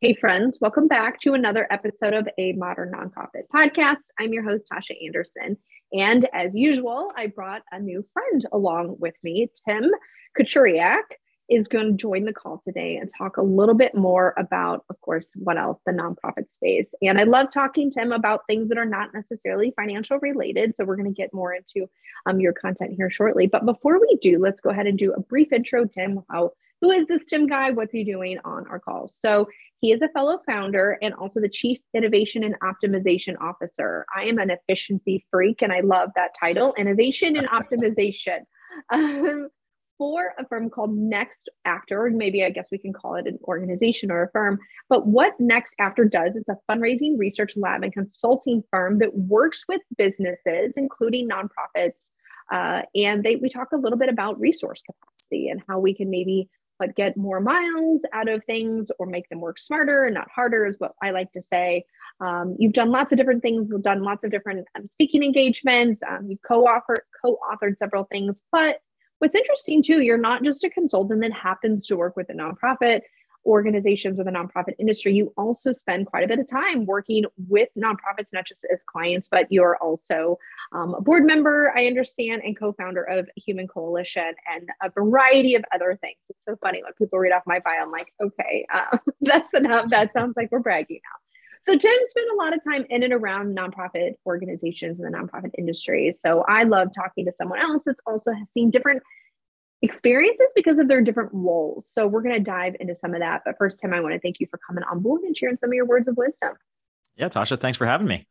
Hey, friends, welcome back to another episode of A Modern Nonprofit Podcast. I'm your host, Tasha Anderson. And as usual, I brought a new friend along with me. Tim Kachuriak is going to join the call today and talk a little bit more about, of course, what else, the nonprofit space. And I love talking to him about things that are not necessarily financial related. So we're going to get more into um, your content here shortly. But before we do, let's go ahead and do a brief intro, Tim. How who is this Tim guy? What's he doing on our calls? So he is a fellow founder and also the Chief Innovation and Optimization Officer. I am an efficiency freak and I love that title Innovation and Optimization. Um, for a firm called Next After, maybe I guess we can call it an organization or a firm. But what NextAfter does is a fundraising research lab and consulting firm that works with businesses, including nonprofits. Uh, and they, we talk a little bit about resource capacity and how we can maybe but get more miles out of things or make them work smarter and not harder is what I like to say. Um, you've done lots of different things. You've done lots of different um, speaking engagements. Um, you've co-authored, co-authored several things. But what's interesting too, you're not just a consultant that happens to work with a nonprofit organizations or the nonprofit industry, you also spend quite a bit of time working with nonprofits, not just as clients, but you're also um, a board member, I understand, and co founder of Human Coalition and a variety of other things. It's so funny when people read off my bio, I'm like, okay, uh, that's enough. That sounds like we're bragging now. So Tim spent a lot of time in and around nonprofit organizations in the nonprofit industry. So I love talking to someone else that's also seen different experiences because of their different roles. So we're going to dive into some of that. But first, Tim, I want to thank you for coming on board and sharing some of your words of wisdom. Yeah, Tasha, thanks for having me.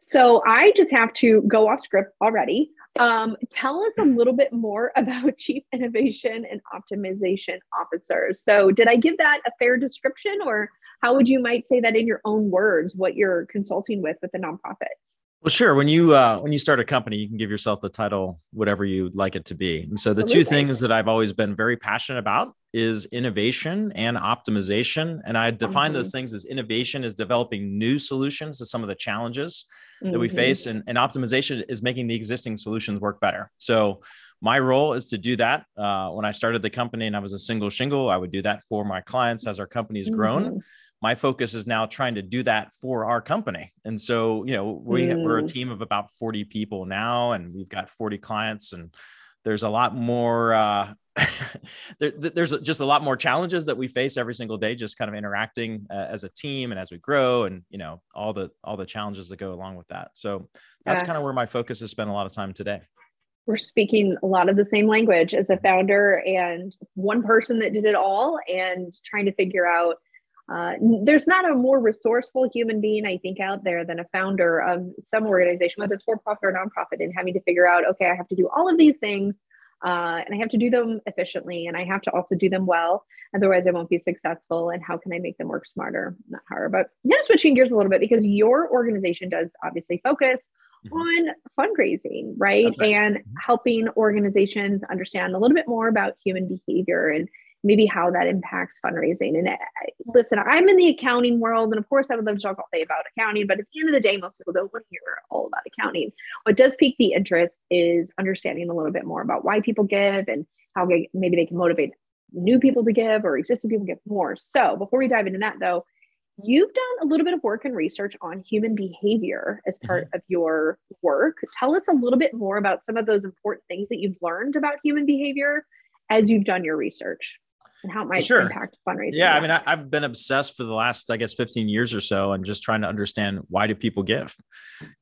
So I just have to go off script already. Um, tell us a little bit more about Chief Innovation and Optimization Officers. So did I give that a fair description or how would you might say that in your own words, what you're consulting with with the nonprofits? Well, sure. When you uh, when you start a company, you can give yourself the title whatever you'd like it to be. And so the Absolutely. two things that I've always been very passionate about is innovation and optimization. And I define mm-hmm. those things as innovation is developing new solutions to some of the challenges mm-hmm. that we mm-hmm. face, and, and optimization is making the existing solutions work better. So my role is to do that. Uh, when I started the company and I was a single shingle, I would do that for my clients as our company's grown. Mm-hmm my focus is now trying to do that for our company. And so, you know, we, mm. we're a mm. team of about 40 people now, and we've got 40 clients, and there's a lot more. Uh, there, there's just a lot more challenges that we face every single day, just kind of interacting uh, as a team and as we grow, and you know, all the all the challenges that go along with that. So that's yeah. kind of where my focus has spent a lot of time today we're speaking a lot of the same language as a founder and one person that did it all and trying to figure out uh, there's not a more resourceful human being, I think, out there than a founder of some organization, whether it's for profit or nonprofit, and having to figure out, okay, I have to do all of these things, uh, and I have to do them efficiently, and I have to also do them well. Otherwise, I won't be successful. And how can I make them work smarter, not harder? But yeah, switching gears a little bit because your organization does obviously focus mm-hmm. on fundraising, right? right? And mm-hmm. helping organizations understand a little bit more about human behavior and maybe how that impacts fundraising. And I, uh, listen, I'm in the accounting world, and of course, I would love to talk all day about accounting, but at the end of the day, most people don't want to hear all about accounting. What does pique the interest is understanding a little bit more about why people give and how they, maybe they can motivate new people to give or existing people to give more. So before we dive into that, though, you've done a little bit of work and research on human behavior as part mm-hmm. of your work. Tell us a little bit more about some of those important things that you've learned about human behavior as you've done your research and how it might sure. impact fundraising. Yeah, I mean, I, have been obsessed for the last, I guess, 15 years or so, and just trying to understand why do people give,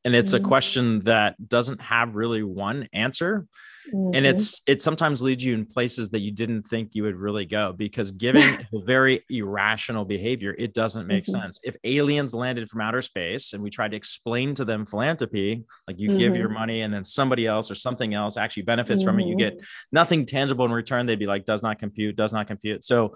and it's mm-hmm. a question that doesn't have really one answer. Mm-hmm. And it's it sometimes leads you in places that you didn't think you would really go because giving a very irrational behavior, it doesn't make mm-hmm. sense. If aliens landed from outer space and we tried to explain to them philanthropy, like you give your mm-hmm. money and then somebody else or something else actually benefits from it, you get mm-hmm. nothing tangible in return, they'd be like, does not compute, does not compute. So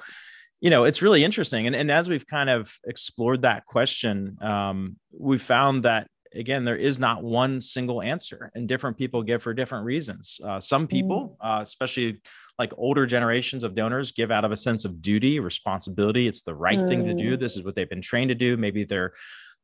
you know it's really interesting and, and as we've kind of explored that question um, we found that again, there is not one single answer, and different people give for different reasons. Uh, some people, mm. uh, especially like older generations of donors, give out of a sense of duty, responsibility. It's the right mm. thing to do. Mm. This is what they've been trained to do. Maybe their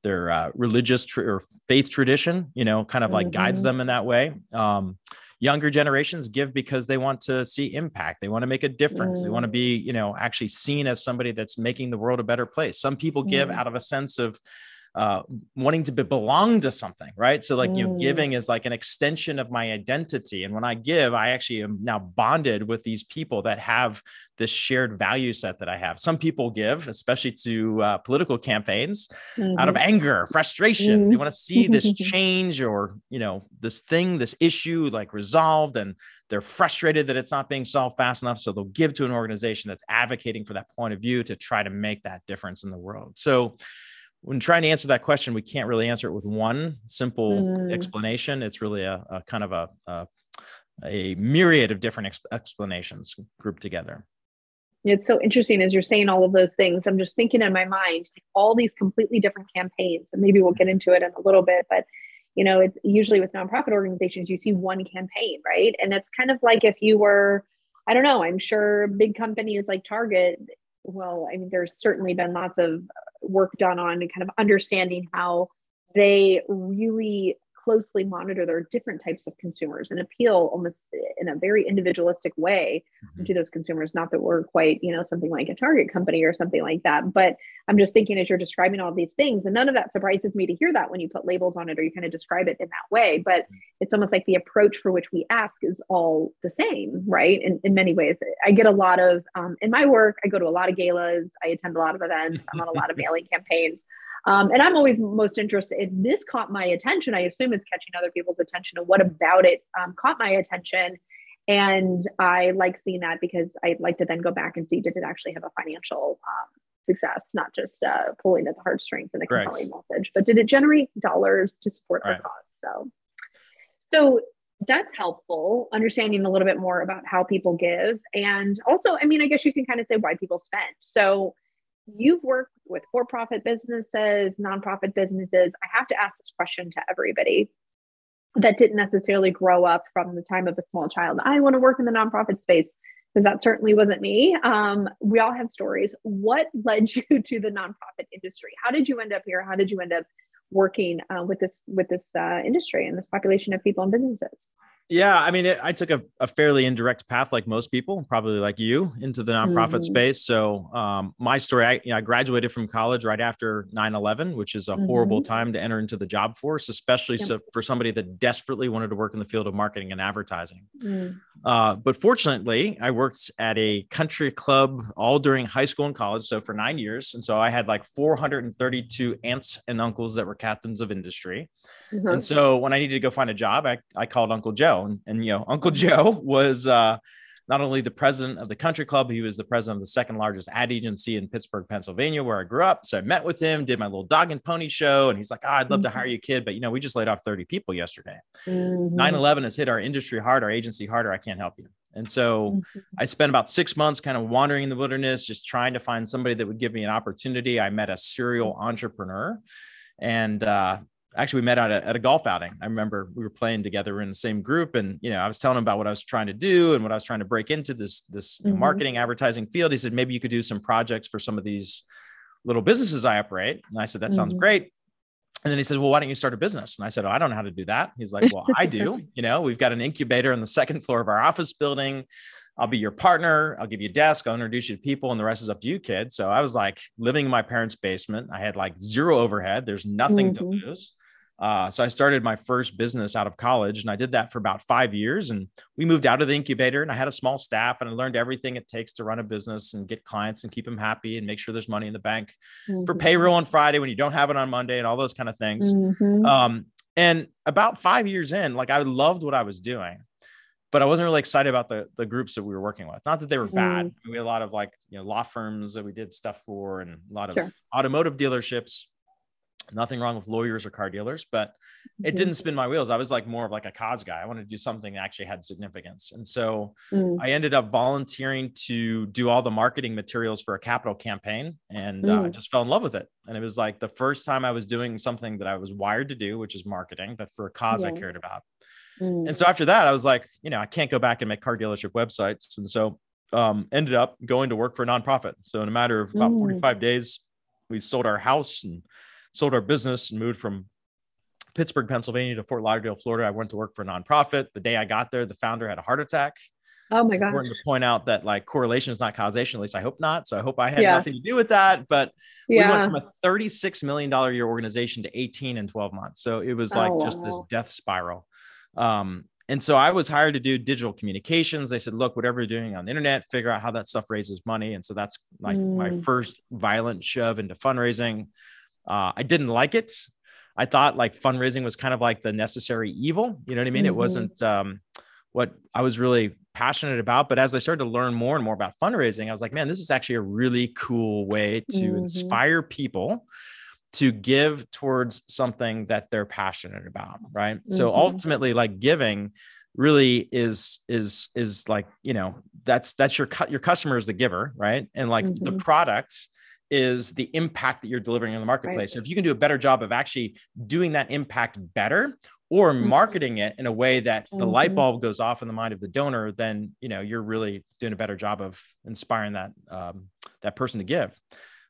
their uh, religious tr- or faith tradition, you know, kind of like mm-hmm. guides them in that way. Um, younger generations give because they want to see impact they want to make a difference mm. they want to be you know actually seen as somebody that's making the world a better place some people give mm. out of a sense of uh, wanting to be, belong to something, right? So, like, mm. you know, giving is like an extension of my identity. And when I give, I actually am now bonded with these people that have this shared value set that I have. Some people give, especially to uh, political campaigns, mm-hmm. out of mm-hmm. anger, frustration. Mm. They want to see this change or, you know, this thing, this issue like resolved. And they're frustrated that it's not being solved fast enough. So they'll give to an organization that's advocating for that point of view to try to make that difference in the world. So, when trying to answer that question, we can't really answer it with one simple mm. explanation. It's really a, a kind of a, a, a myriad of different ex- explanations grouped together. It's so interesting as you're saying all of those things. I'm just thinking in my mind all these completely different campaigns, and maybe we'll get into it in a little bit. But you know, it's usually with nonprofit organizations, you see one campaign, right? And it's kind of like if you were, I don't know, I'm sure big companies like Target. Well, I mean, there's certainly been lots of work done on and kind of understanding how they really closely monitor their different types of consumers and appeal almost in a very individualistic way mm-hmm. to those consumers not that we're quite you know something like a target company or something like that but i'm just thinking as you're describing all these things and none of that surprises me to hear that when you put labels on it or you kind of describe it in that way but mm-hmm. it's almost like the approach for which we ask is all the same right in, in many ways i get a lot of um, in my work i go to a lot of galas i attend a lot of events i'm on a lot of mailing campaigns um, and I'm always most interested. If this caught my attention, I assume it's catching other people's attention. And what about it um, caught my attention? And I like seeing that because I like to then go back and see did it actually have a financial um, success, not just uh, pulling at the heartstrings and a compelling right. message, but did it generate dollars to support right. our cause? So, so that's helpful understanding a little bit more about how people give and also i mean i guess you can kind of say why people spend so you've worked with for profit businesses, nonprofit businesses. I have to ask this question to everybody that didn't necessarily grow up from the time of a small child. I want to work in the nonprofit space because that certainly wasn't me. Um, we all have stories. What led you to the nonprofit industry? How did you end up here? How did you end up working uh, with this with this uh, industry and this population of people and businesses? Yeah, I mean, it, I took a, a, fairly indirect path, like most people, probably like you, into the nonprofit mm-hmm. space. So, um, my story, I, you know, I graduated from college right after 9 11, which is a mm-hmm. horrible time to enter into the job force, especially yep. so for somebody that desperately wanted to work in the field of marketing and advertising. Mm. Uh, but fortunately, I worked at a country club all during high school and college. So, for nine years. And so, I had like 432 aunts and uncles that were captains of industry. Mm-hmm. And so, when I needed to go find a job, I, I called Uncle Joe and, and you know, Uncle Joe was uh, not only the president of the country club, he was the president of the second largest ad agency in Pittsburgh, Pennsylvania, where I grew up. So I met with him, did my little dog and pony show, and he's like, oh, I'd love mm-hmm. to hire mm-hmm. you, kid, but you know, we just laid off 30 people yesterday. Mm-hmm. 9 11 has hit our industry hard, our agency harder. I can't help you. And so mm-hmm. I spent about six months kind of wandering in the wilderness, just trying to find somebody that would give me an opportunity. I met a serial entrepreneur and uh, actually we met at a, at a golf outing. I remember we were playing together in the same group, and you know, I was telling him about what I was trying to do and what I was trying to break into this this mm-hmm. marketing advertising field. He said maybe you could do some projects for some of these little businesses I operate, and I said that sounds mm-hmm. great. And then he said, "Well, why don't you start a business?" And I said, "Oh, I don't know how to do that." He's like, "Well, I do. You know, we've got an incubator on the second floor of our office building. I'll be your partner. I'll give you a desk. I'll introduce you to people, and the rest is up to you, kid." So I was like living in my parents' basement. I had like zero overhead. There's nothing mm-hmm. to lose. Uh, so I started my first business out of college, and I did that for about five years. And we moved out of the incubator, and I had a small staff, and I learned everything it takes to run a business and get clients and keep them happy and make sure there's money in the bank mm-hmm. for payroll on Friday when you don't have it on Monday and all those kind of things. Mm-hmm. Um, and about five years in, like I loved what I was doing, but I wasn't really excited about the the groups that we were working with. Not that they were bad. Mm-hmm. We had a lot of like you know law firms that we did stuff for, and a lot of sure. automotive dealerships nothing wrong with lawyers or car dealers but it didn't spin my wheels i was like more of like a cause guy i wanted to do something that actually had significance and so mm. i ended up volunteering to do all the marketing materials for a capital campaign and uh, mm. uh, i just fell in love with it and it was like the first time i was doing something that i was wired to do which is marketing but for a cause yeah. i cared about mm. and so after that i was like you know i can't go back and make car dealership websites and so um, ended up going to work for a nonprofit so in a matter of about mm. 45 days we sold our house and sold our business and moved from Pittsburgh, Pennsylvania to Fort Lauderdale, Florida. I went to work for a nonprofit. The day I got there, the founder had a heart attack. Oh my god! Important to point out that like correlation is not causation. At least I hope not. So I hope I had yeah. nothing to do with that. But yeah. we went from a 36 million dollar year organization to 18 in 12 months. So it was like oh, just wow. this death spiral. Um, and so I was hired to do digital communications. They said, look, whatever you're doing on the internet, figure out how that stuff raises money. And so that's like mm. my first violent shove into fundraising. Uh, I didn't like it. I thought like fundraising was kind of like the necessary evil. You know what I mean? Mm-hmm. It wasn't um, what I was really passionate about. But as I started to learn more and more about fundraising, I was like, man, this is actually a really cool way to mm-hmm. inspire people to give towards something that they're passionate about right mm-hmm. so ultimately like giving really is is is like you know that's that's your cut. your customer is the giver right and like mm-hmm. the product is the impact that you're delivering in the marketplace right. so if you can do a better job of actually doing that impact better or mm-hmm. marketing it in a way that the mm-hmm. light bulb goes off in the mind of the donor then you know you're really doing a better job of inspiring that um, that person to give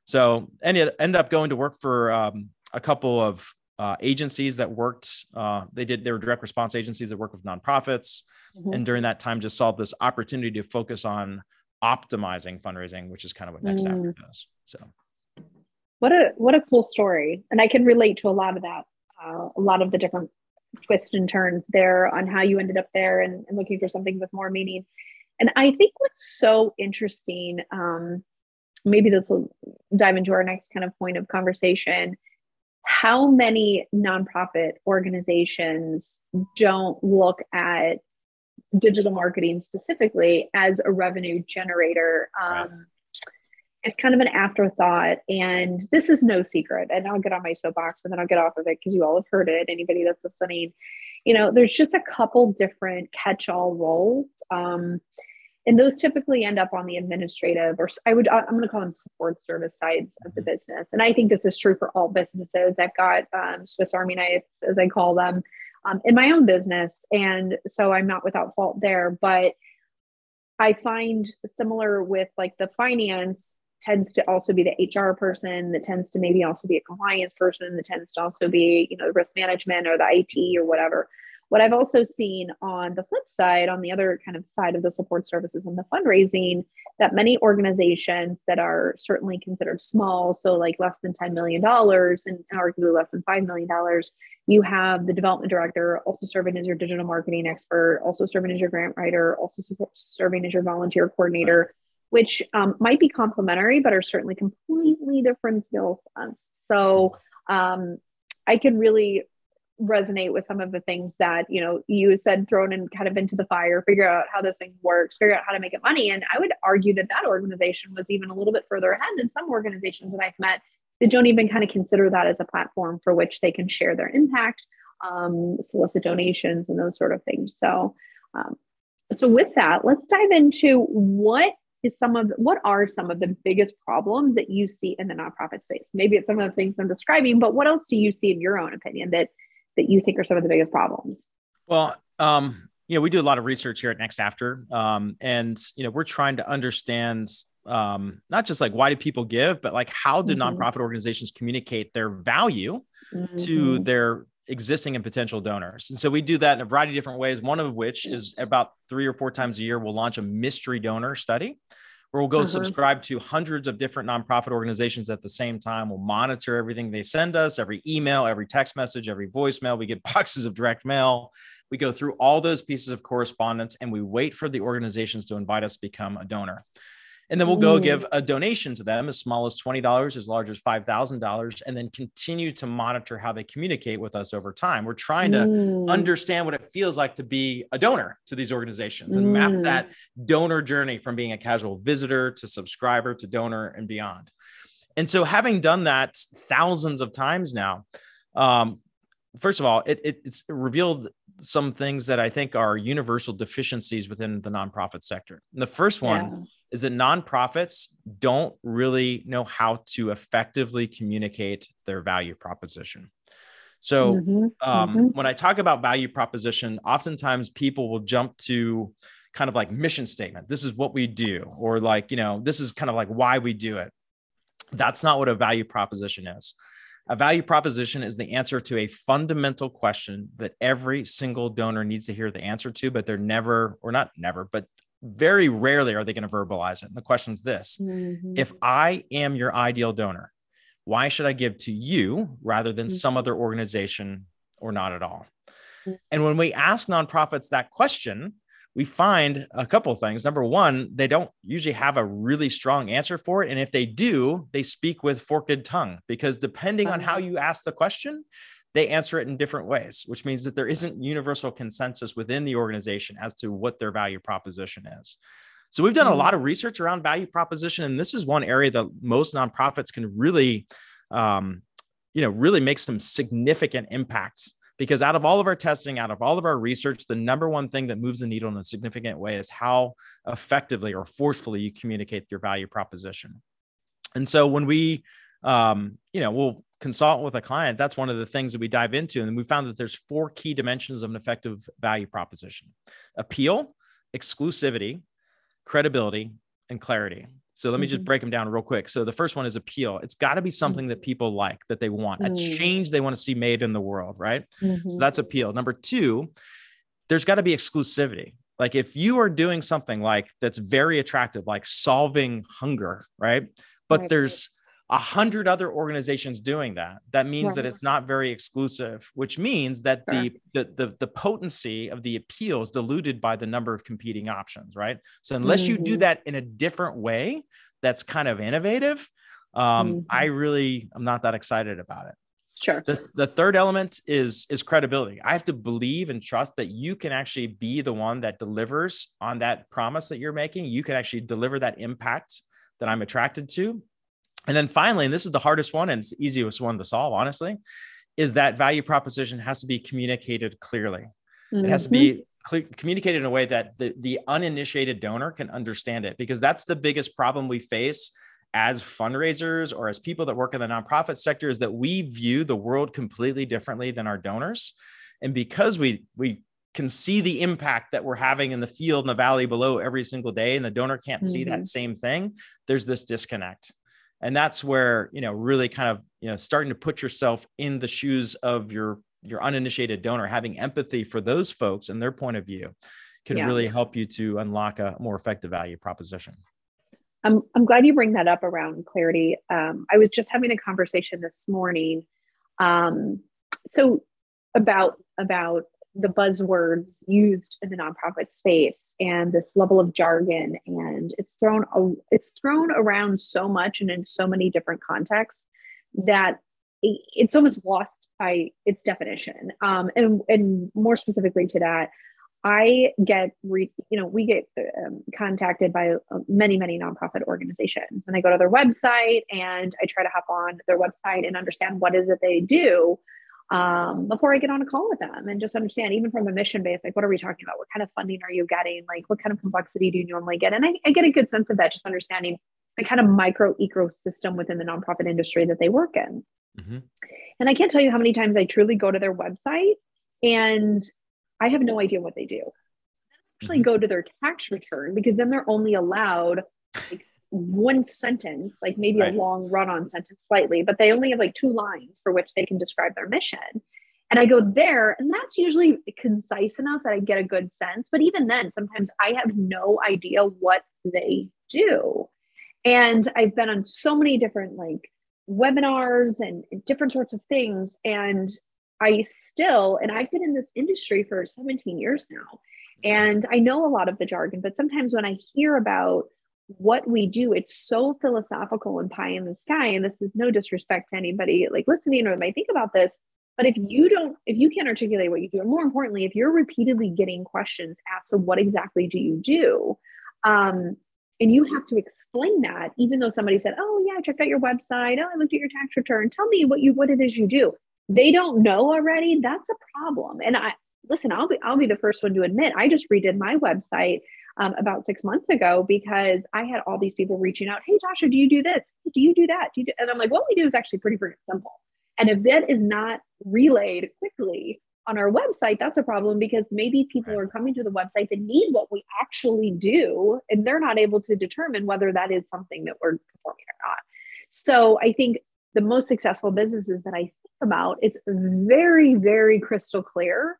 so and it ended up going to work for um, a couple of uh, agencies that worked. Uh, they did they were direct response agencies that work with nonprofits, mm-hmm. and during that time, just saw this opportunity to focus on optimizing fundraising, which is kind of what Next mm. After does. So, what a what a cool story, and I can relate to a lot of that. Uh, a lot of the different twists and turns there on how you ended up there and, and looking for something with more meaning. And I think what's so interesting um, maybe this will dive into our next kind of point of conversation. How many nonprofit organizations don't look at digital marketing specifically as a revenue generator? Um, right. It's kind of an afterthought. And this is no secret. And I'll get on my soapbox and then I'll get off of it because you all have heard it. Anybody that's listening, you know, there's just a couple different catch all roles. Um, and those typically end up on the administrative or i would i'm going to call them support service sides of the mm-hmm. business and i think this is true for all businesses i've got um, swiss army knives as i call them um, in my own business. And so i'm not without fault there but i find similar with like the finance tends to also be the hr person that tends to maybe also be a compliance person that tends to also be you know the risk management or the it or whatever what I've also seen on the flip side, on the other kind of side of the support services and the fundraising, that many organizations that are certainly considered small, so like less than $10 million and arguably less than $5 million, you have the development director also serving as your digital marketing expert, also serving as your grant writer, also serving as your volunteer coordinator. Which um, might be complementary, but are certainly completely different skill sets. So um, I can really resonate with some of the things that you know you said thrown in kind of into the fire figure out how this thing works figure out how to make it money. And i would argue that that organization was even a little bit further ahead than some organizations that i've met that don't even kind of consider that as a platform for which they can share their impact um, solicit donations and those sort of things. So um, so with that let's dive into what is some of what are some of the biggest problems that you see in the nonprofit space? Maybe it's some of the things i'm describing but what else do you see in your own opinion that that you think are some of the biggest problems? Well, um, you know, we do a lot of research here at NextAfter, um, and you know, we're trying to understand um, not just like why do people give, but like how do mm-hmm. nonprofit organizations communicate their value mm-hmm. to their existing and potential donors. And so we do that in a variety of different ways. One of which is about three or four times a year, we'll launch a mystery donor study where we'll go uh-huh. subscribe to hundreds of different nonprofit organizations at the same time. We'll monitor everything they send us, every email, every text message, every voicemail. We get boxes of direct mail. We go through all those pieces of correspondence and we wait for the organizations to invite us to become a donor. And then we'll go give a donation to them as small as $20, as large as $5,000, and then continue to monitor how they communicate with us over time. We're trying to mm. understand what it feels like to be a donor to these organizations and mm. map that donor journey from being a casual visitor to subscriber to donor and beyond. And so, having done that thousands of times now, um, first of all, it, it, it's revealed some things that I think are universal deficiencies within the nonprofit sector. And the first one is that nonprofits don't really know how to effectively communicate their value proposition. So, mm-hmm, um, mm-hmm. when I talk about value proposition, oftentimes people will jump to kind of like mission statement. This is what we do, or like, you know, this is kind of like why we do it. That's not what a value proposition is. A value proposition is the answer to a fundamental question that every single donor needs to hear the answer to, but they're never, or not never, but very rarely are they going to verbalize it. And the question is this mm-hmm. If I am your ideal donor, why should I give to you rather than mm-hmm. some other organization or not at all? Mm-hmm. And when we ask nonprofits that question, we find a couple of things. Number one, they don't usually have a really strong answer for it. And if they do, they speak with forked tongue because depending on how you ask the question, they answer it in different ways, which means that there isn't universal consensus within the organization as to what their value proposition is. So we've done a mm-hmm. lot of research around value proposition, and this is one area that most nonprofits can really, um, you know, really make some significant impacts because out of all of our testing, out of all of our research, the number one thing that moves the needle in a significant way is how effectively or forcefully you communicate your value proposition. And so when we, um, you know, we'll consult with a client, that's one of the things that we dive into. And we found that there's four key dimensions of an effective value proposition appeal, exclusivity, credibility, and clarity. So let me just mm-hmm. break them down real quick. So the first one is appeal. It's got to be something that people like, that they want, a mm. change they want to see made in the world, right? Mm-hmm. So that's appeal. Number two, there's got to be exclusivity. Like if you are doing something like that's very attractive, like solving hunger, right? But right. there's a hundred other organizations doing that. That means that it's not very exclusive, which means that sure. the, the, the the potency of the appeal is diluted by the number of competing options, right? So unless mm-hmm. you do mm-hmm. that in a different way, that's kind of innovative. Um, mm-hmm. I really I'm not that excited about it. Sure. This, the third element is is credibility. I have to believe and trust that you can actually be the one that delivers on that promise that you're making. You can actually deliver that impact that I'm attracted to and then finally, and this is the hardest one and it's the easiest one to solve, honestly, is that value proposition has to be communicated clearly. Mm-hmm. It has to be mm-hmm. communicated in a way that the, the uninitiated donor can understand it, because that's the biggest problem we face as fundraisers or as people that work in the nonprofit sector is that we view the world completely differently than our donors. And because we, we can see the impact that we're having in the field in the valley below every single day, and the donor can't mm-hmm. see that mm-hmm. same thing, there's this disconnect and that's where you know really kind of you know starting to put yourself in the shoes of your your uninitiated donor having empathy for those folks and their point of view can yeah. really help you to unlock a more effective value proposition I'm, I'm glad you bring that up around clarity um, i was just having a conversation this morning um, so about about the buzzwords used in the nonprofit space and this level of jargon and it's thrown it's thrown around so much and in so many different contexts that it's almost lost by its definition. Um, and and more specifically to that i get re, you know we get um, contacted by uh, many many nonprofit organizations and i go to their website and i try to hop on their website and understand what is it they do um, before I get on a call with them and just understand, even from a mission base, like what are we talking about? What kind of funding are you getting? Like what kind of complexity do you normally get? And I, I get a good sense of that, just understanding the kind of micro ecosystem within the nonprofit industry that they work in. Mm-hmm. And I can't tell you how many times I truly go to their website and I have no idea what they do. Actually, mm-hmm. go to their tax return because then they're only allowed like one sentence, like maybe right. a long run on sentence slightly, but they only have like two lines for which they can describe their mission. And I go there, and that's usually concise enough that I get a good sense. But even then, sometimes I have no idea what they do. And I've been on so many different like webinars and different sorts of things. And I still, and I've been in this industry for 17 years now. And I know a lot of the jargon, but sometimes when I hear about what we do it's so philosophical and pie in the sky and this is no disrespect to anybody like listening or might think about this but if you don't if you can't articulate what you do and more importantly if you're repeatedly getting questions asked so what exactly do you do um, and you have to explain that even though somebody said oh yeah i checked out your website. Oh i looked at your tax return. Tell me what you what it is you do. They don't know already that's a problem and i listen i'll be i'll be the first one to admit i just redid my website um, about six months ago because I had all these people reaching out. Hey, Tasha, do you do this? Do you do that? Do you do? And I'm like, what we do is actually pretty, pretty simple. And if that is not relayed quickly on our website, that's a problem because maybe people are coming to the website that need what we actually do, and they're not able to determine whether that is something that we're performing or not. So I think the most successful businesses that I think about, it's very, very crystal clear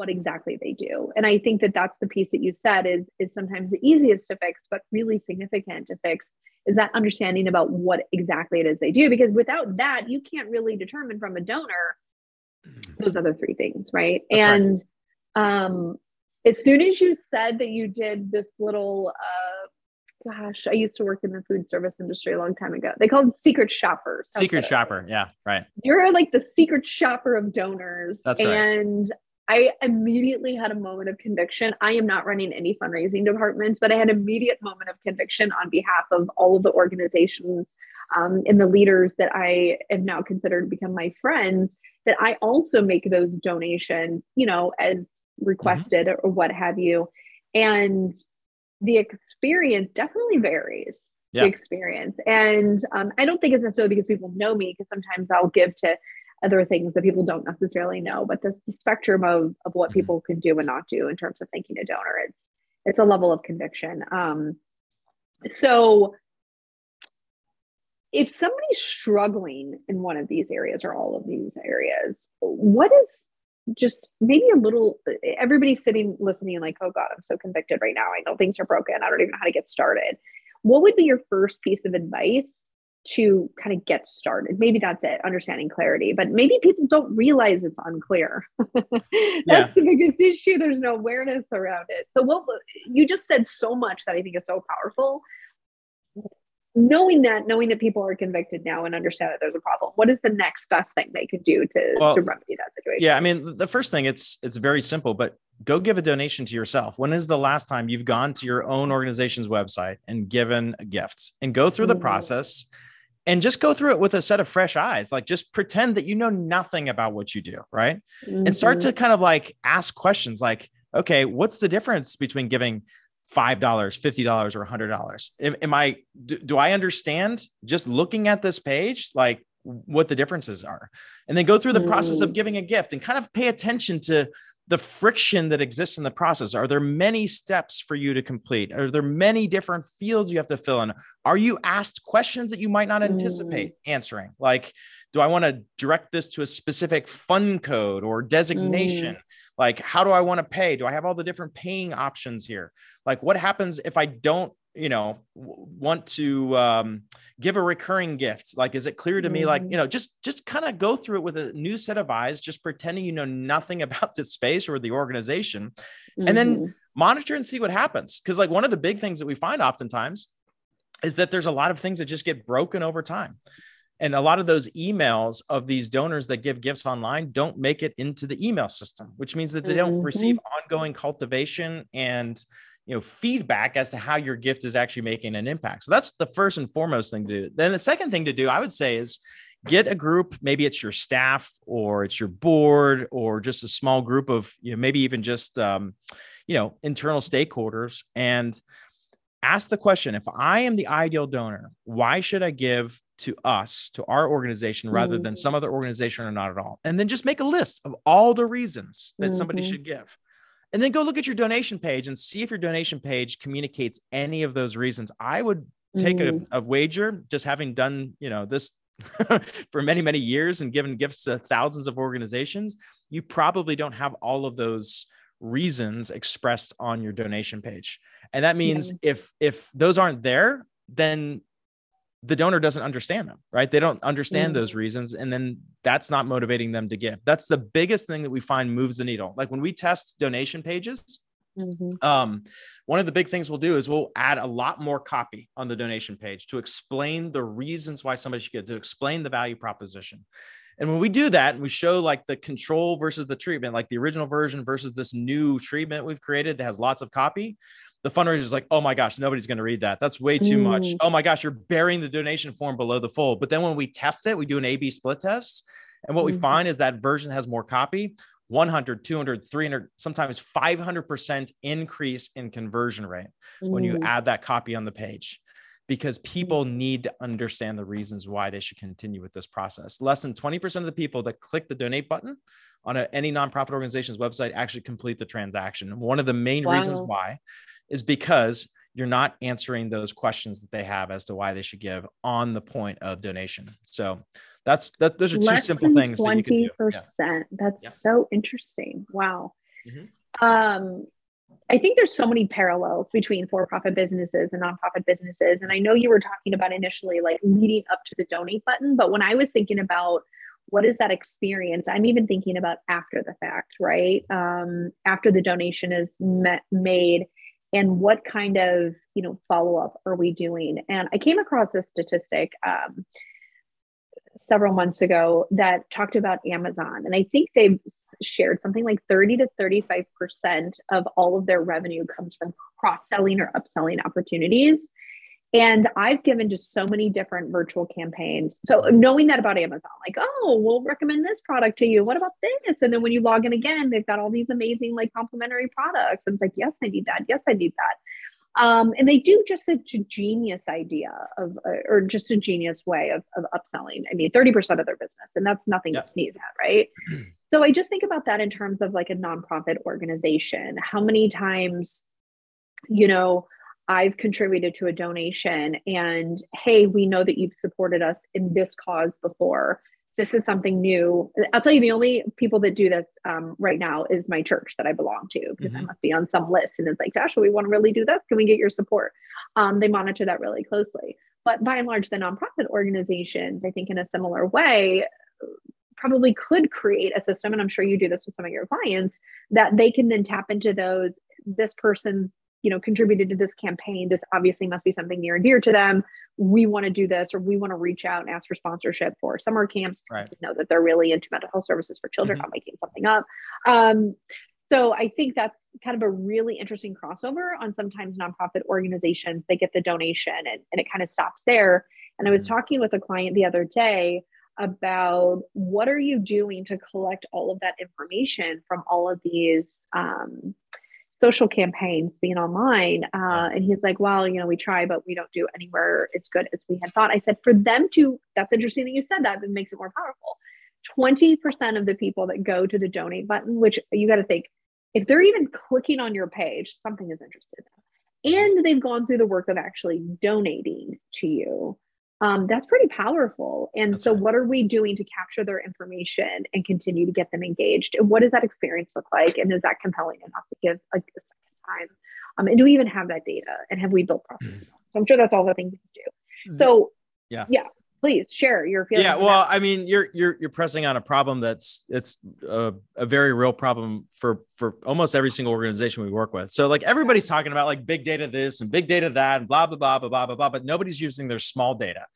what exactly they do. And I think that that's the piece that you said is is sometimes the easiest to fix, but really significant to fix is that understanding about what exactly it is they do. Because without that, you can't really determine from a donor those other three things, right? That's and right. um, as soon as you said that you did this little uh, gosh, I used to work in the food service industry a long time ago. They called secret shoppers. Secret shopper. Yeah. Right. You're like the secret shopper of donors. That's right. And I immediately had a moment of conviction. I am not running any fundraising departments, but I had an immediate moment of conviction on behalf of all of the organizations um, and the leaders that I have now considered to become my friends that I also make those donations, you know, as requested mm-hmm. or what have you. And the experience definitely varies. Yeah. The experience. And um, I don't think it's necessarily because people know me, because sometimes I'll give to other things that people don't necessarily know, but this the spectrum of, of what mm-hmm. people can do and not do in terms of thanking a donor, it's it's a level of conviction. Um, so if somebody's struggling in one of these areas or all of these areas, what is just maybe a little everybody's sitting listening like oh god i'm so convicted right now i know things are broken i don't even know how to get started what would be your first piece of advice to kind of get started maybe that's it understanding clarity but maybe people don't realize it's unclear that's yeah. the biggest issue there's no awareness around it so what you just said so much that i think is so powerful knowing that, knowing that people are convicted now and understand that there's a problem, what is the next best thing they could do to, well, to remedy that situation? Yeah, I mean, the first thing it's it's very simple, but go give a donation to yourself. When is the last time you've gone to your own organization's website and given gifts and go through the mm-hmm. process? And just go through it with a set of fresh eyes like just pretend that you know nothing about what you do right mm-hmm. and start to mm-hmm. kind of like ask questions like okay what's the difference between giving five dollars, fifty dollars, or a hundred dollars? Am, am, I do, do I understand just looking at this page like what the differences are, and then go through the process of mm. giving a gift and kind of pay attention to the friction that exists in the process. Are there many steps for you to complete? Are there many different fields you have to fill in? Are you asked questions that you might not anticipate mm. answering? Like, do I want to direct this to a specific fund code or designation? Mm like how do i want to pay do i have all the different paying options here like what happens if i don't you know want to um, give a recurring gift like is it clear to mm-hmm. me like you know just just kind of go through it with a new set of eyes just pretending you know nothing about the space or the organization mm-hmm. and then mm-hmm. monitor and see what happens because like one of the big things that we find oftentimes is that there's a lot of things that just get broken over time and a lot of those emails of these donors that give gifts online don't make it into the email system which means that they don't mm-hmm. receive ongoing cultivation and you know feedback as to how your gift is actually making an impact so that's the first and foremost thing to do then the second thing to do i would say is get a group maybe it's your staff or it's your board or just a small group of you know maybe even just um, you know internal stakeholders and ask the question if i am the ideal donor why should i give to us, to our organization, rather mm-hmm. than some other organization or not at all. And then just make a list of all the reasons that mm-hmm. somebody should give. And then go look at your donation page and see if your donation page communicates any of those reasons. I would take mm-hmm. a, a wager, just having done, you know, this for many, many years and given gifts to thousands of organizations, you probably don't have all of those reasons expressed on your donation page. And that means if if those aren't there, then the donor doesn't understand them, right? They don't understand mm-hmm. those reasons. And then that's not motivating them to give. That's the biggest thing that we find moves the needle. Like when we test donation pages, mm-hmm. um, one of the big things we'll do is we'll add a lot more copy on the donation page to explain the reasons why somebody should get to explain the value proposition. And when we do that, and we show like the control versus the treatment, like the original version versus this new treatment we've created that has lots of copy, the fundraiser is like, oh my gosh, nobody's going to read that. That's way too mm. much. Oh my gosh, you're burying the donation form below the fold. But then when we test it, we do an A B split test. And what mm. we mm-hmm. find is that version has more copy 100, 200, 300, sometimes 500% increase in conversion rate mm. when you mm. add that copy on the page because people mm. need to understand the reasons why they should continue with this process. Less than 20% of the people that click the donate button on a, any nonprofit organization's website actually complete the transaction. One of the main wow. reasons why is because you're not answering those questions that they have as to why they should give on the point of donation. So that's that. Those are two Less simple things. Twenty percent. Yeah. That's yeah. so interesting. Wow. Mm-hmm. Um, I think there's so many parallels between for-profit businesses and nonprofit businesses. And I know you were talking about initially like leading up to the donate button, but when I was thinking about what is that experience, I'm even thinking about after the fact, right? Um, after the donation is met, made and what kind of you know follow-up are we doing? And i came across a statistic um, several months ago that talked about amazon and i think they've shared something like 30 to 35 percent of all of their revenue comes from cross-selling or upselling opportunities and I've given just so many different virtual campaigns. So knowing that about Amazon, like, oh, we'll recommend this product to you. What about this? And then when you log in again, they've got all these amazing like complimentary products. And it's like, yes, I need that. Yes, I need that. Um, and they do just such a genius idea of, uh, or just a genius way of, of upselling. I mean, 30% of their business, and that's nothing yeah. to sneeze at, right? so I just think about that in terms of like a nonprofit organization. How many times, you know, I've contributed to a donation and hey, we know that you've supported us in this cause before. This is something new. I'll tell you, the only people that do this um, right now is my church that I belong to because mm-hmm. I must be on some list. And it's like, Tasha, we want to really do this. Can we get your support? Um, they monitor that really closely. But by and large, the nonprofit organizations, I think, in a similar way, probably could create a system, and I'm sure you do this with some of your clients, that they can then tap into those. This person's you know contributed to this campaign this obviously must be something near and dear to them we want to do this or we want to reach out and ask for sponsorship for summer camps right. we know that they're really into mental health services for children mm-hmm. not making something up um, so i think that's kind of a really interesting crossover on sometimes nonprofit organizations they get the donation and, and it kind of stops there and i was mm-hmm. talking with a client the other day about what are you doing to collect all of that information from all of these um, social campaigns being online. Uh, and he's like, well, you know, we try, but we don't do anywhere as good as we had thought. I said, for them to, that's interesting that you said that, that makes it more powerful. 20% of the people that go to the donate button, which you got to think, if they're even clicking on your page, something is interested in. And they've gone through the work of actually donating to you um, that's pretty powerful. And that's so, right. what are we doing to capture their information and continue to get them engaged? And what does that experience look like? And is that compelling enough to give a, a second time? Um, and do we even have that data? And have we built processes? Mm-hmm. So I'm sure that's all the things we do. So, yeah, yeah, please share your feelings. Yeah, well, I mean, you're you're you're pressing on a problem that's it's a, a, very real problem for for almost every single organization we work with. So like everybody's talking about like big data this and big data that and blah blah blah blah blah blah blah, but nobody's using their small data.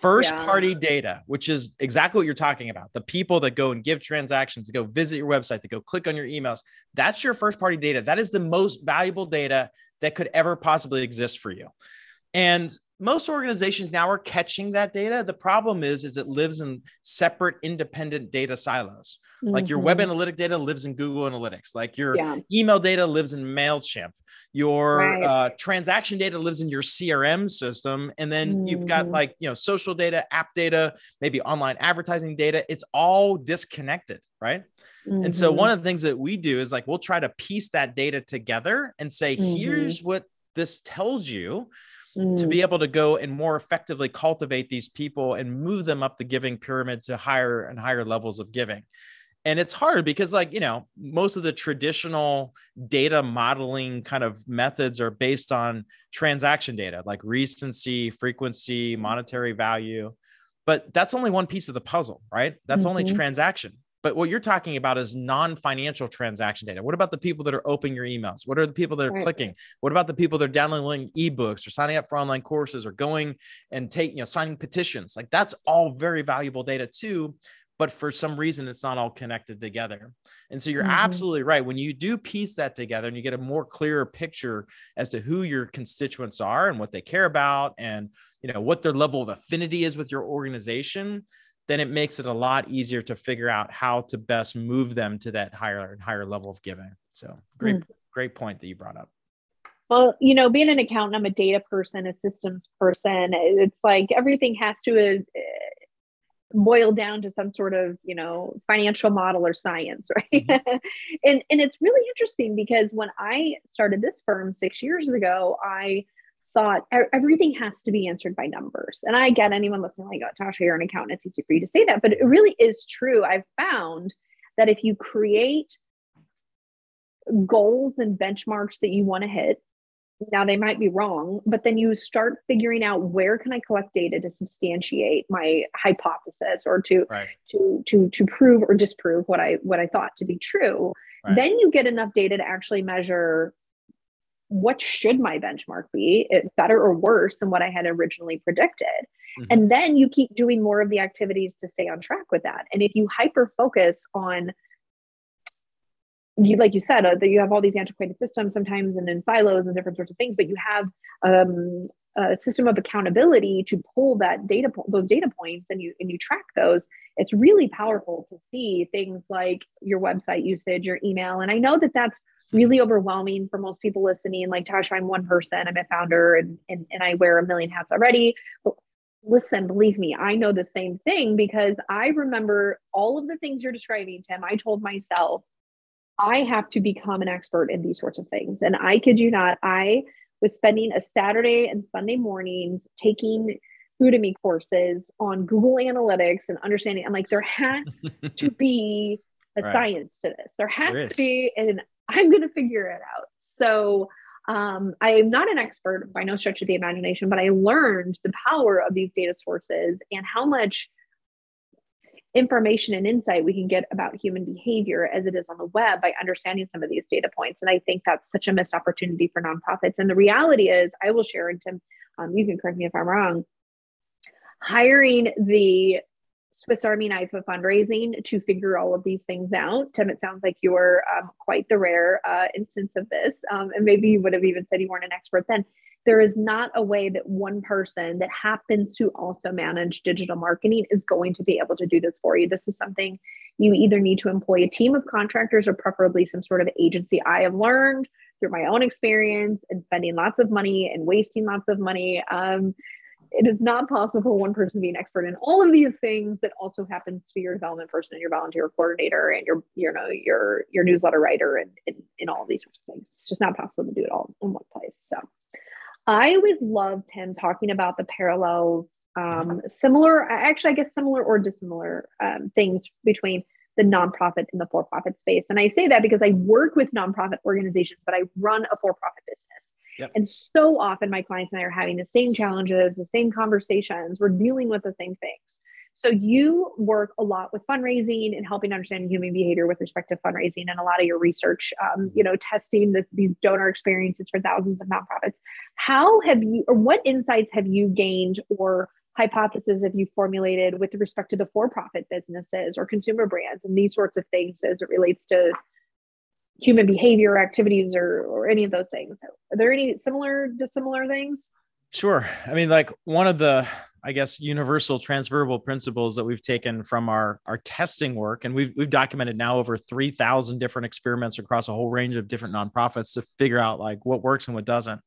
First yeah. party data, which is exactly what you're talking about. The people that go and give transactions, to go visit your website, to go click on your emails. That's your first party data. That is the most valuable data that could ever possibly exist for you. And most organizations now are catching that data. The problem is, is it lives in separate independent data silos. Mm-hmm. Like your web mm-hmm. analytic data lives in Google Analytics. Like your yeah. email data lives in MailChimp. Your right. uh, transaction data lives in your CRM system. And then mm-hmm. you've got mm-hmm. like, you know, social data, app data, maybe online advertising data. It's all disconnected, right? Mm-hmm. And so one mm-hmm. of the things that we do is like we'll try to piece that data together and say, here's what this tells you mm. to be able to go and more effectively cultivate these people and move them up the giving pyramid to higher and higher levels of giving and it's hard because like you know most of the traditional data modeling kind of methods are based on transaction data like recency frequency monetary value but that's only one piece of the puzzle right that's mm-hmm. only transaction but what you're talking about is non-financial transaction data. What about the people that are opening your emails? What are the people that are right. clicking? What about the people that are downloading ebooks or signing up for online courses or going and take, you know, signing petitions? Like that's all very valuable data too. But for some reason, it's not all connected together. And so you're mm-hmm. absolutely right. When you do piece that together and you get a more clearer picture as to who your constituents are and what they care about and you know what their level of affinity is with your organization, then it makes it a lot easier to figure out how to best move them to that higher and higher level of giving. So great, mm. great point that you brought up. Well, you know, being an accountant, I'm a data person, a systems person. It's like everything has to uh, boiled down to some sort of you know financial model or science right mm-hmm. and and it's really interesting because when i started this firm six years ago i thought everything has to be answered by numbers and i get anyone listening like oh, tasha you're an accountant it's easy for you to say that but it really is true i've found that if you create goals and benchmarks that you want to hit now they might be wrong but then you start figuring out where can i collect data to substantiate my hypothesis or to right. to to to prove or disprove what i what i thought to be true right. then you get enough data to actually measure what should my benchmark be? It better or worse than what i had originally predicted. Mm-hmm. and then you keep doing more of the activities to stay on track with that. And if you hyper focus on you like you said uh, that you have all these antiquated systems sometimes and in silos and different sorts of things but you have um, a system of accountability to pull that data po- those data points and you and you track those it's really powerful to see things like your website usage your email. And i know that that's really overwhelming for most people listening like tasha i'm one person i'm a founder and and, and i wear a million hats already but listen believe me i know the same thing because i remember all of the things you're describing tim i told myself I have to become an expert in these sorts of things. And I kid you not, I was spending a Saturday and Sunday morning taking Udemy courses on Google Analytics and understanding. I'm like, there has to be a right. science to this. There has there to be, and I'm going to figure it out. So um, I am not an expert by no stretch of the imagination, but I learned the power of these data sources and how much information and insight we can get about human behavior as it is on the web by understanding some of these data points. And I think that's such a missed opportunity for nonprofits. And the reality is, I will share, and Tim, um, you can correct me if I'm wrong, hiring the Swiss Army knife of fundraising to figure all of these things out. Tim, it sounds like you're um, quite the rare uh, instance of this. Um, and maybe you would have even said you weren't an expert then there is not a way that one person that happens to also manage digital marketing is going to be able to do this for you. This is something you either need to employ a team of contractors or preferably some sort of agency. I have learned through my own experience and spending lots of money and wasting lots of money. Um, it is not possible for one person to be an expert in all of these things that also happens to be your development person and your volunteer coordinator and your you know your your newsletter writer and in all these sorts of things it's just not possible to do it all in one place so I always loved him talking about the parallels, um, similar, actually, I guess similar or dissimilar um, things between the nonprofit and the for profit space. And I say that because I work with nonprofit organizations, but I run a for profit business. Yep. And so often my clients and I are having the same challenges, the same conversations, we're dealing with the same things. So you work a lot with fundraising and helping understand human behavior with respect to fundraising, and a lot of your research, um, you know, testing these donor experiences for thousands of nonprofits. How have you, or what insights have you gained, or hypotheses have you formulated with respect to the for-profit businesses or consumer brands and these sorts of things as it relates to human behavior activities or or any of those things? Are there any similar dissimilar things? Sure. I mean, like one of the I guess, universal transferable principles that we've taken from our, our testing work. And we've, we've documented now over 3,000 different experiments across a whole range of different nonprofits to figure out like what works and what doesn't.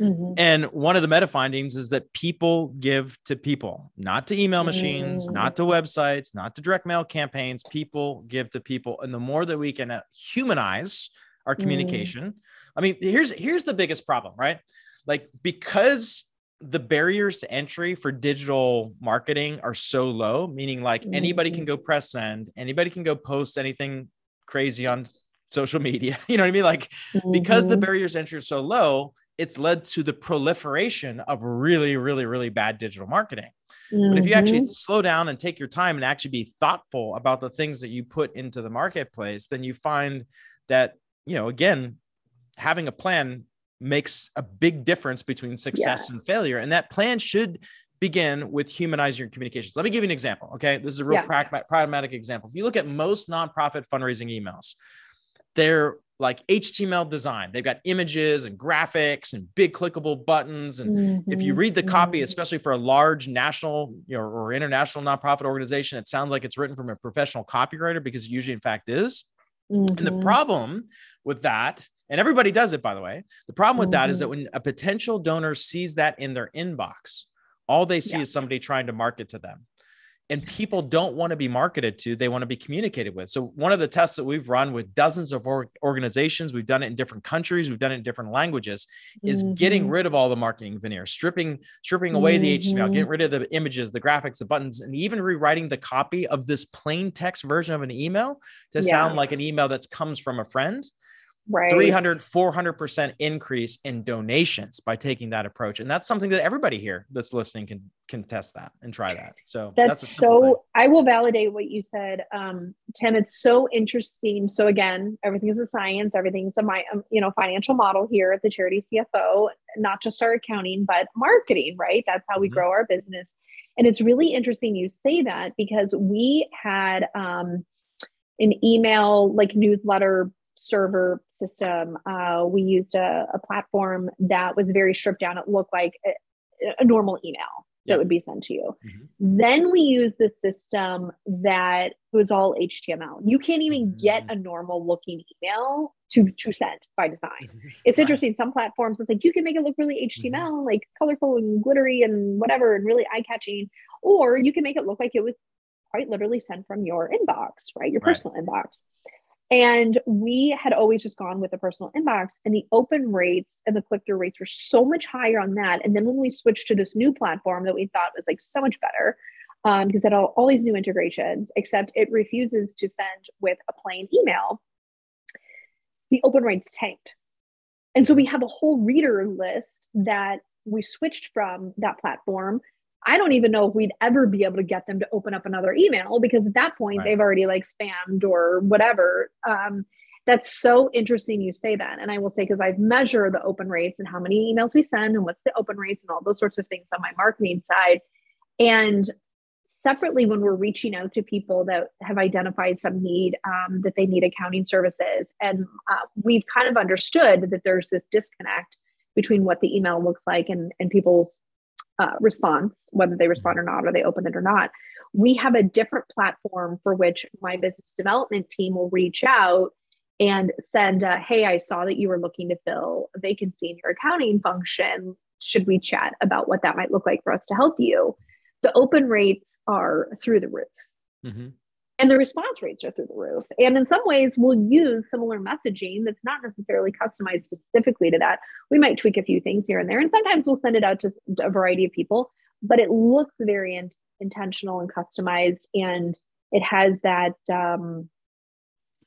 Mm-hmm. And one of the meta findings is that people give to people, not to email machines, mm. not to websites, not to direct mail campaigns. People give to people. And the more that we can uh, humanize our mm. communication, mm. I mean, here's here's the biggest problem, right? Like because the barriers to entry for digital marketing are so low, meaning like mm-hmm. anybody can go press send, anybody can go post anything crazy on social media. You know what I mean? Like mm-hmm. because the mm-hmm. barriers to entry are so low, it's led to the proliferation of really, really, really bad digital marketing. Mm-hmm. But if you actually mm-hmm. slow down and take your time and actually be thoughtful about the things that you put into the marketplace, then you find that, you know, again, having a plan makes a big difference between success yes. and failure. And that plan should begin with humanizing your communications. Let me give you an example. Okay. This is a real yeah. pragmatic, pragmatic example. If you look at most nonprofit fundraising emails, they're like HTML design. They've got images and graphics and big clickable buttons. And mm-hmm. if you read the copy, mm-hmm. especially for a large national you know, or international nonprofit organization, it sounds like it's written from a professional copywriter because it usually, in fact, is. Mm-hmm. And the mm-hmm. problem with that and everybody does it, by the way. The problem with mm-hmm. that is that mm-hmm. when a potential donor sees that in their inbox, all they see yeah. is somebody trying to market to them. And people don't want to be marketed to they want to be communicated with so one of the tests that we've run with dozens of organizations we've done it in different countries we've done it in different languages is mm-hmm. getting rid of all the marketing veneer stripping stripping away mm-hmm. the html getting rid of the images the graphics the buttons and even rewriting the copy of this plain text version of an email to yeah. sound like an email that comes from a friend right. 300 400% increase in donations by taking that approach. And that's something that everybody here that's listening can can test that and try that. So that's, that's so thing. i will validate what you said um, tim. It's so interesting. So again everything is a science. Everything's a my um, you know financial model here at the charity cfo not just our accounting but marketing right? That's how we mm-hmm. grow our business. And it's really interesting you say that because we had um, an email like newsletter server system, uh, we used a, a, platform that was very stripped down. It looked like a, a normal email that would be sent to you. Mm-hmm. Then we used the system that was all HTML. You can't even mm-hmm. get a normal looking email to, to send by design. It's right. interesting. Some platforms, it's like you can make it look really HTML, mm-hmm. like colorful and glittery and whatever, and really eye catching. Or you can make it look like it was quite literally sent from your inbox, right? Your personal inbox. And we had always just gone with the personal inbox, and the open rates and the click through rates were so much higher on that. And then when we switched to this new platform that we thought was like so much better, um, because it had all, all these new integrations, except it refuses to send with a plain email, the open rates tanked. And so we have a whole reader list that we switched from that platform I don't even know if we'd ever be able to get them to open up another email because at that point right. they've already like spammed or whatever. Um, that's so interesting you say that. And I will say, because I've measured the open rates and how many emails we send and what's the open rates and all those sorts of things on my marketing side. And separately, when we're reaching out to people that have identified some need um, that they need accounting services, and uh, we've kind of understood that there's this disconnect between what the email looks like and, and people's uh, response, whether they respond or not, or they open it or not. We have a different platform for which my business development team will reach out and send, hey, I saw that you were looking to fill a vacancy in your accounting function. Should we chat about what that might look like for us to help you? The open rates are through the roof. Mm-hmm and the response rates are through the roof. And in some ways, we'll use similar messaging that's not necessarily customized specifically to that. We might tweak a few things here and there, and sometimes we'll send it out to a variety of people, but it looks very in- intentional and customized, and it has that um,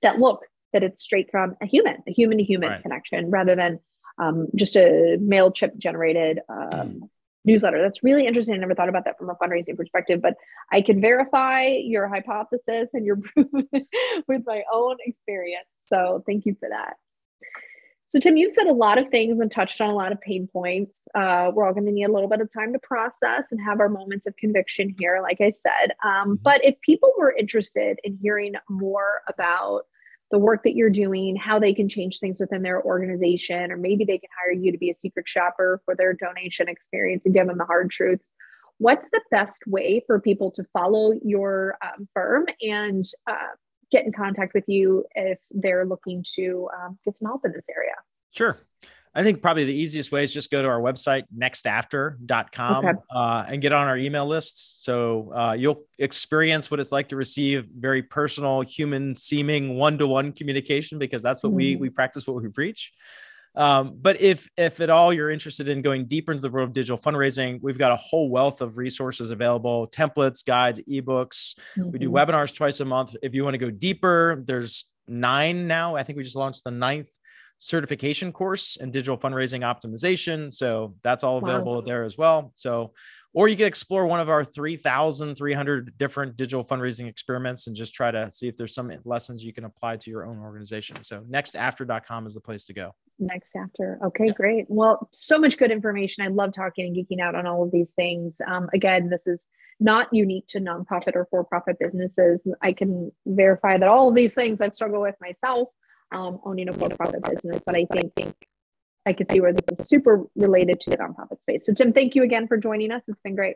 that look that it's straight from a human, a human to human connection, rather than um, just a Mailchimp generated um, newsletter. That's really interesting. I never thought about that from a fundraising perspective, but I can verify your hypothesis and your proof with my own experience. So thank you for that. So Tim, you've said a lot of things and touched on a lot of pain points. Uh, we're all going to need a little bit of time to process and have our moments of conviction here, like I said. Um, mm-hmm. but if people were interested in hearing more about the work that you're doing, how they can change things within their organization, or maybe they can hire you to be a secret shopper for their donation experience and give them the hard truths. What's the best way for people to follow your um, firm and uh, get in contact with you if they're looking to um, get some help in this area? Sure. I think probably the easiest way is just go to our website, nextafter.com, okay. uh, and get on our email list. So uh, you'll experience what it's like to receive very personal, human seeming one to one communication because that's what mm-hmm. we, we practice, what we preach. Um, but if if at all you're interested in going deeper into the world of digital fundraising, we've got a whole wealth of resources available: templates, guides, ebooks. Mm-hmm. We do mm-hmm. webinars twice a month. If you want to go deeper, there's nine now. I think we just launched the ninth certification course and digital fundraising optimization. So that's all available wow. there as well. So, or you can explore one of our 3,300 different digital fundraising experiments and just try to see if there's some lessons you can apply to your own organization. So, nextafter.com is the place to go. NextAfter. Okay, yeah. great. Well, so much good information. I love talking and geeking out on all of these things. Um, again, this is not unique to nonprofit or for profit businesses. I can verify that all of these things I've struggled with myself um, owning a for-profit business. But I think, think I could see where this is super related to the nonprofit space. So Tim, thank you again for joining us. It's been great.